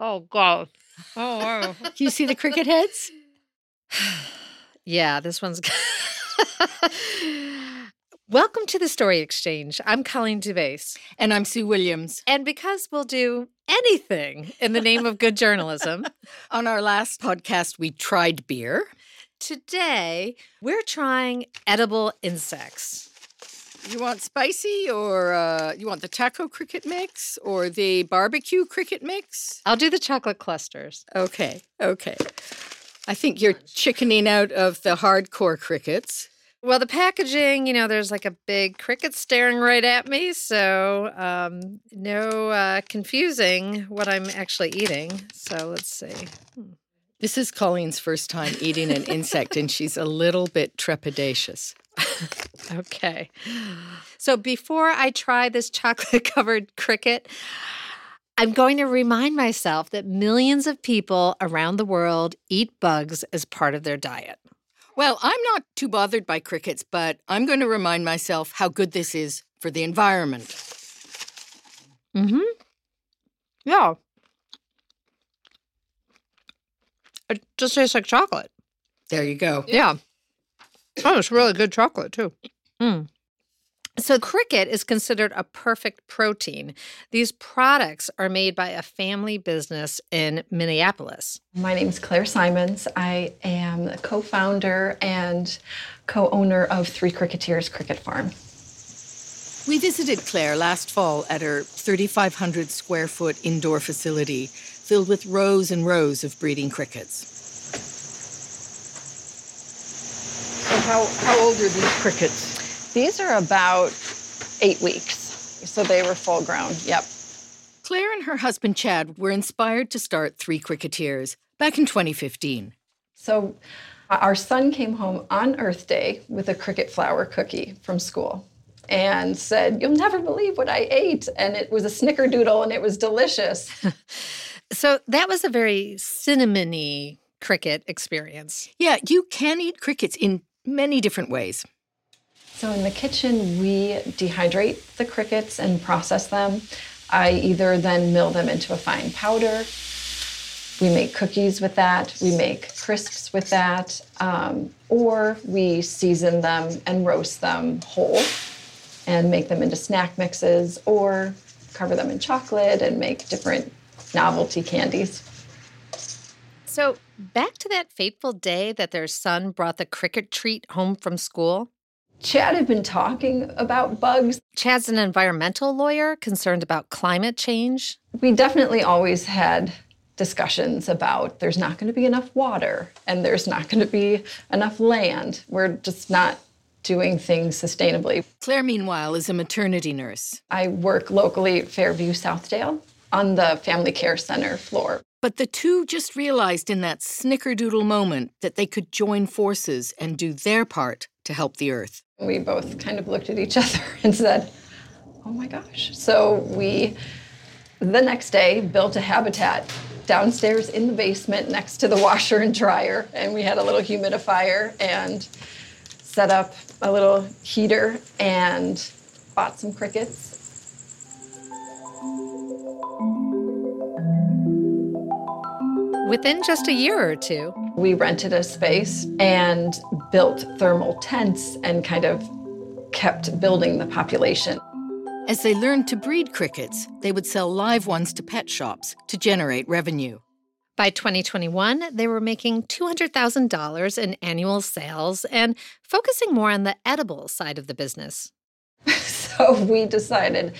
Oh God. Oh wow. Can you see the cricket heads? yeah, this one's. Welcome to the Story Exchange. I'm Colleen DeBaise. And I'm Sue Williams. And because we'll do anything in the name of good journalism, on our last podcast, we tried beer. Today, we're trying edible insects. You want spicy or uh, you want the taco cricket mix or the barbecue cricket mix? I'll do the chocolate clusters. Okay, okay. I think you're chickening out of the hardcore crickets. Well, the packaging, you know, there's like a big cricket staring right at me. So, um, no uh, confusing what I'm actually eating. So, let's see. Hmm. This is Colleen's first time eating an insect, and she's a little bit trepidatious. okay. So, before I try this chocolate covered cricket, I'm going to remind myself that millions of people around the world eat bugs as part of their diet. Well, I'm not too bothered by crickets, but I'm going to remind myself how good this is for the environment. Mm-hmm. Yeah. It just tastes like chocolate. There you go. Yeah. Oh, it's really good chocolate too. Mm. So, cricket is considered a perfect protein. These products are made by a family business in Minneapolis. My name is Claire Simons. I am the co founder and co owner of Three Cricketeers Cricket Farm. We visited Claire last fall at her 3,500 square foot indoor facility filled with rows and rows of breeding crickets. So, how, how old are these crickets? These are about eight weeks. So they were full grown. Yep. Claire and her husband Chad were inspired to start Three Cricketeers back in 2015. So uh, our son came home on Earth Day with a cricket flour cookie from school and said, You'll never believe what I ate. And it was a snickerdoodle and it was delicious. so that was a very cinnamony cricket experience. Yeah, you can eat crickets in many different ways. So in the kitchen, we dehydrate the crickets and process them. I either then mill them into a fine powder. We make cookies with that. We make crisps with that. Um, or we season them and roast them whole and make them into snack mixes or cover them in chocolate and make different novelty candies. So, back to that fateful day that their son brought the cricket treat home from school. Chad had been talking about bugs. Chad's an environmental lawyer concerned about climate change. We definitely always had discussions about there's not going to be enough water and there's not going to be enough land. We're just not doing things sustainably. Claire, meanwhile, is a maternity nurse. I work locally at Fairview Southdale on the family care center floor. But the two just realized in that snickerdoodle moment that they could join forces and do their part to help the earth. We both kind of looked at each other and said, oh my gosh. So we, the next day, built a habitat downstairs in the basement next to the washer and dryer. And we had a little humidifier and set up a little heater and bought some crickets Within just a year or two, we rented a space and built thermal tents and kind of kept building the population. As they learned to breed crickets, they would sell live ones to pet shops to generate revenue. By 2021, they were making $200,000 in annual sales and focusing more on the edible side of the business. so we decided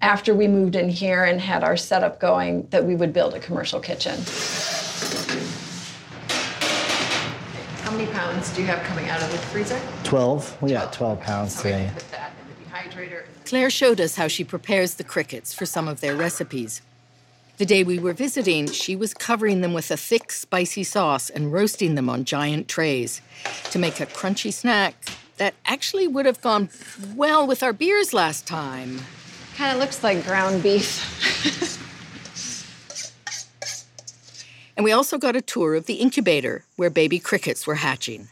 after we moved in here and had our setup going that we would build a commercial kitchen. How many pounds do you have coming out of the freezer? 12. We got 12 pounds so today. Put that in the dehydrator. Claire showed us how she prepares the crickets for some of their recipes. The day we were visiting, she was covering them with a thick, spicy sauce and roasting them on giant trays to make a crunchy snack that actually would have gone well with our beers last time. Kind of looks like ground beef. and we also got a tour of the incubator where baby crickets were hatching.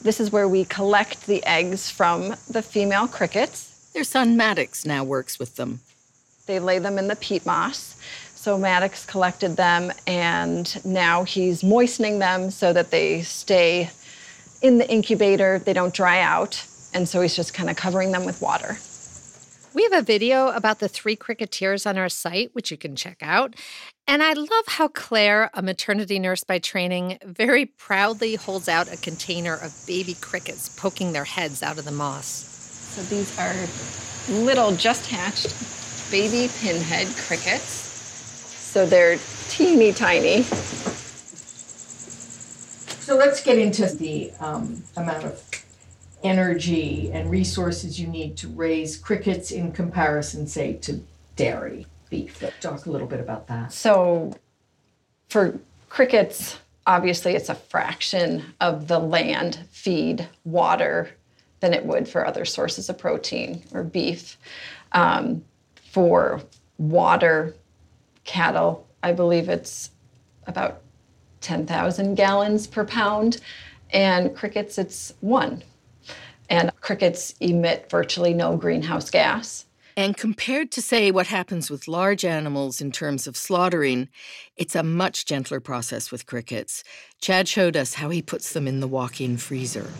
This is where we collect the eggs from the female crickets. Their son Maddox now works with them. They lay them in the peat moss So Maddox collected them and now he's moistening them so that they stay in the incubator, they don't dry out. And so he's just kind of covering them with water. We have a video about the three Cricketeers on our site, which you can check out. And I love how Claire, a maternity nurse by training, very proudly holds out a container of baby crickets poking their heads out of the moss. So these are little, just hatched baby pinhead crickets. So they're teeny tiny. So let's get into the um, amount of energy and resources you need to raise crickets in comparison, say, to dairy beef. Let's talk a little bit about that. So for crickets, obviously it's a fraction of the land, feed, water than it would for other sources of protein or beef. Um, for water, cattle, I believe it's about 10,000 gallons per pound, and crickets, it's one. And crickets emit virtually no greenhouse gas. And compared to, say, what happens with large animals in terms of slaughtering, it's a much gentler process with crickets. Chad showed us how he puts them in the walk in freezer.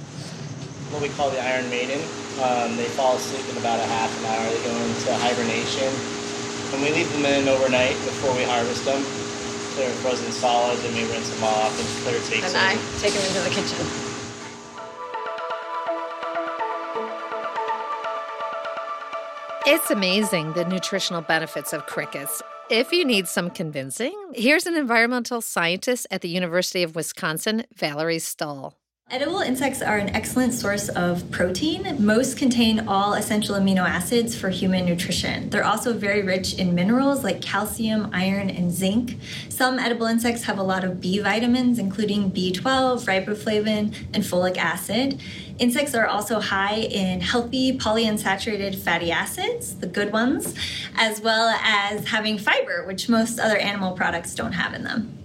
What we call the Iron Maiden. Um, they fall asleep in about a half an hour. They go into hibernation. And we leave them in overnight before we harvest them. They're frozen solid, then we rinse them off, and Claire takes And. I take them into the kitchen. It's amazing the nutritional benefits of crickets. If you need some convincing, here's an environmental scientist at the University of Wisconsin, Valerie Stull. Edible insects are an excellent source of protein. Most contain all essential amino acids for human nutrition. They're also very rich in minerals like calcium, iron, and zinc. Some edible insects have a lot of B vitamins, including B12, riboflavin, and folic acid. Insects are also high in healthy polyunsaturated fatty acids, the good ones, as well as having fiber, which most other animal products don't have in them.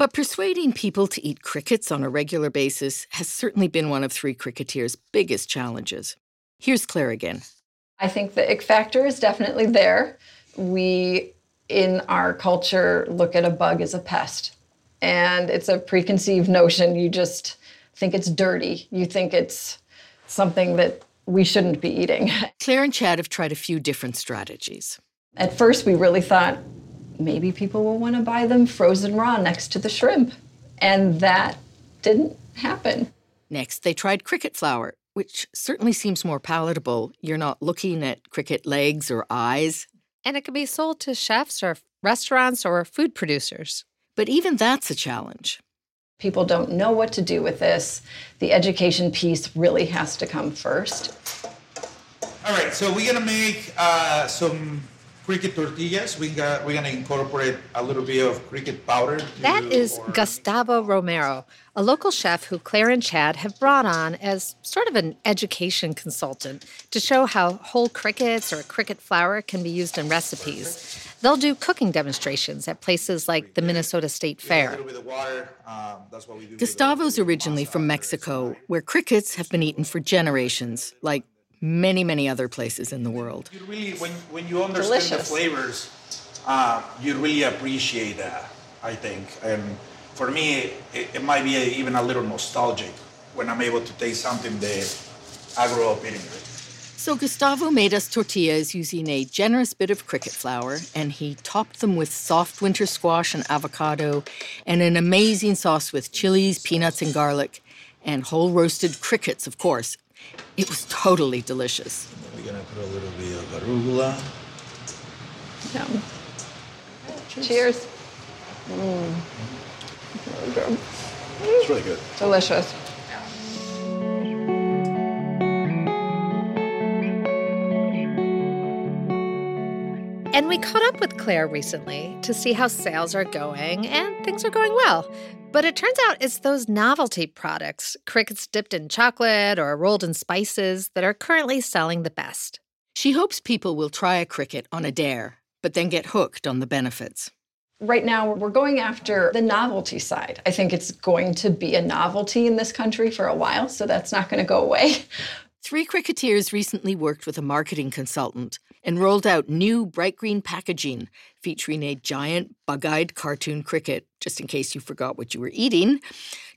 But persuading people to eat crickets on a regular basis has certainly been one of Three Cricketeers' biggest challenges. Here's Claire again. I think the ick factor is definitely there. We, in our culture, look at a bug as a pest, and it's a preconceived notion. You just think it's dirty, you think it's something that we shouldn't be eating. Claire and Chad have tried a few different strategies. At first, we really thought maybe people will want to buy them frozen raw next to the shrimp, and that didn't happen. Next, they tried cricket flour, which certainly seems more palatable. You're not looking at cricket legs or eyes. And it can be sold to chefs or restaurants or food producers. But even that's a challenge. People don't know what to do with this. The education piece really has to come first. All right, so we're gonna make uh, some cricket tortillas. We got, we're gonna incorporate a little bit of cricket powder. That is our- Gustavo Romero, a local chef who Claire and Chad have brought on as sort of an education consultant to show how whole crickets or cricket flour can be used in recipes. They'll do cooking demonstrations at places like the Minnesota State Fair. little bit of water. Um, that's what we do. with the- Gustavo's originally from Mexico, where crickets have been eaten for generations, like many, many other places in the world. You really, when when you understand Delicious. the flavors, uh, you really appreciate that. I think, and for me, it, it might be a, even a little nostalgic when I'm able to taste something that I grew up eating. So Gustavo made us tortillas using a generous bit of cricket flour, and he topped them with soft winter squash and avocado, and an amazing sauce with chilies, peanuts, and garlic, and whole roasted crickets, of course. It was totally delicious. We're gonna put a little bit of arugula. Yum. Cheers. Mm. Really good. It's really good. Delicious. And we caught up with Claire recently to see how sales are going, and things are going well. But it turns out it's those novelty products, crickets dipped in chocolate or rolled in spices, that are currently selling the best. She hopes people will try a cricket on a dare, but then get hooked on the benefits. Right now, we're going after the novelty side. I think it's going to be a novelty in this country for a while, so that's not going to go away. Three Cricketeers recently worked with a marketing consultant and rolled out new bright green packaging featuring a giant bug eyed cartoon cricket, just in case you forgot what you were eating,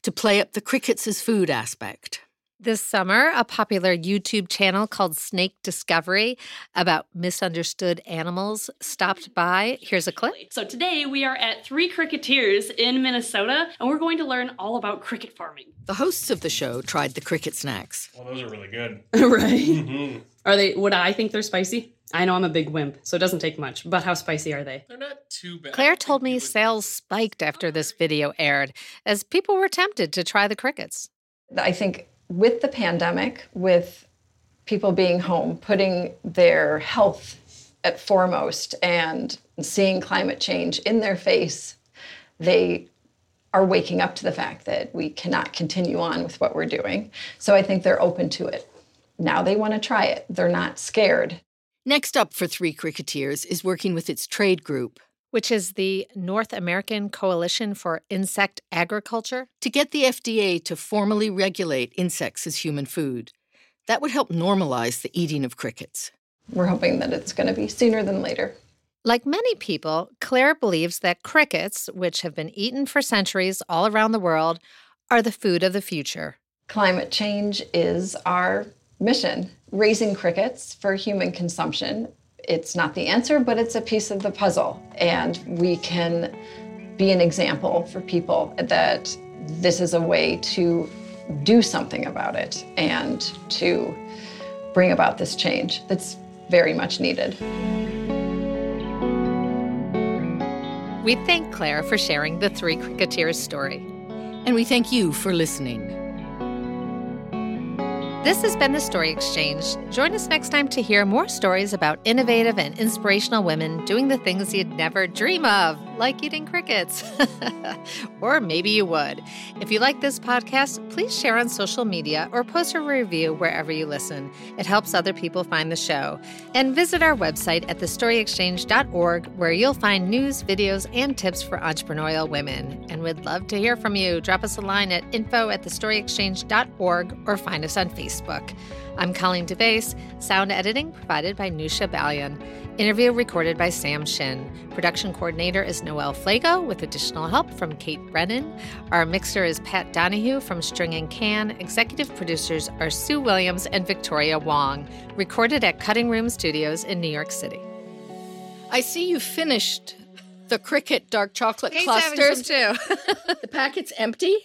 to play up the crickets' as food aspect. This summer, a popular YouTube channel called Snake Discovery about misunderstood animals stopped by. Here's a clip. So today we are at Three Cricketeers in Minnesota, and we're going to learn all about cricket farming. The hosts of the show tried the cricket snacks. Well, those are really good. right? Mm-hmm. Are they? Would I think they're spicy? I know I'm a big wimp, so it doesn't take much. But how spicy are they? They're not too bad. Claire told me sales spiked after this video aired as people were tempted to try the crickets. I think with the pandemic, with people being home, putting their health at foremost and seeing climate change in their face, they are waking up to the fact that we cannot continue on with what we're doing. So I think they're open to it. Now they want to try it. They're not scared. Next up for Three Cricketeers is working with its trade group which is the North American Coalition for Insect Agriculture, to get the FDA to formally regulate insects as human food. That would help normalize the eating of crickets. We're hoping that it's going to be sooner than later. Like many people, Claire believes that crickets, which have been eaten for centuries all around the world, are the food of the future. Climate change is our mission. Raising crickets for human consumption it's not the answer, but it's a piece of the puzzle. And we can be an example for people that this is a way to do something about it and to bring about this change that's very much needed. We thank Claire for sharing the Three Cricketeers story. And we thank you for listening. This has been the Story Exchange. Join us next time to hear more stories about innovative and inspirational women doing the things you'd never dream of, like eating crickets. or maybe you would. If you like this podcast, please share on social media or post a review wherever you listen. It helps other people find the show. And visit our website at thestoryexchange.org, where you'll find news, videos, and tips for entrepreneurial women. And we'd love to hear from you. Drop us a line at info at thestoryexchange.org or find us on Facebook. I'm Colleen DeBaise, sound editing provided by Nusha Balian. Interview recorded by Sam Shin. Production coordinator is Noelle Flago with additional help from Kate Brennan. Our mixer is Pat Donahue from String and Can. Executive producers are Sue Williams and Victoria Wong. Recorded at Cutting Room Studios in New York City. I see you finished the cricket dark chocolate clusters. too. the packet's empty.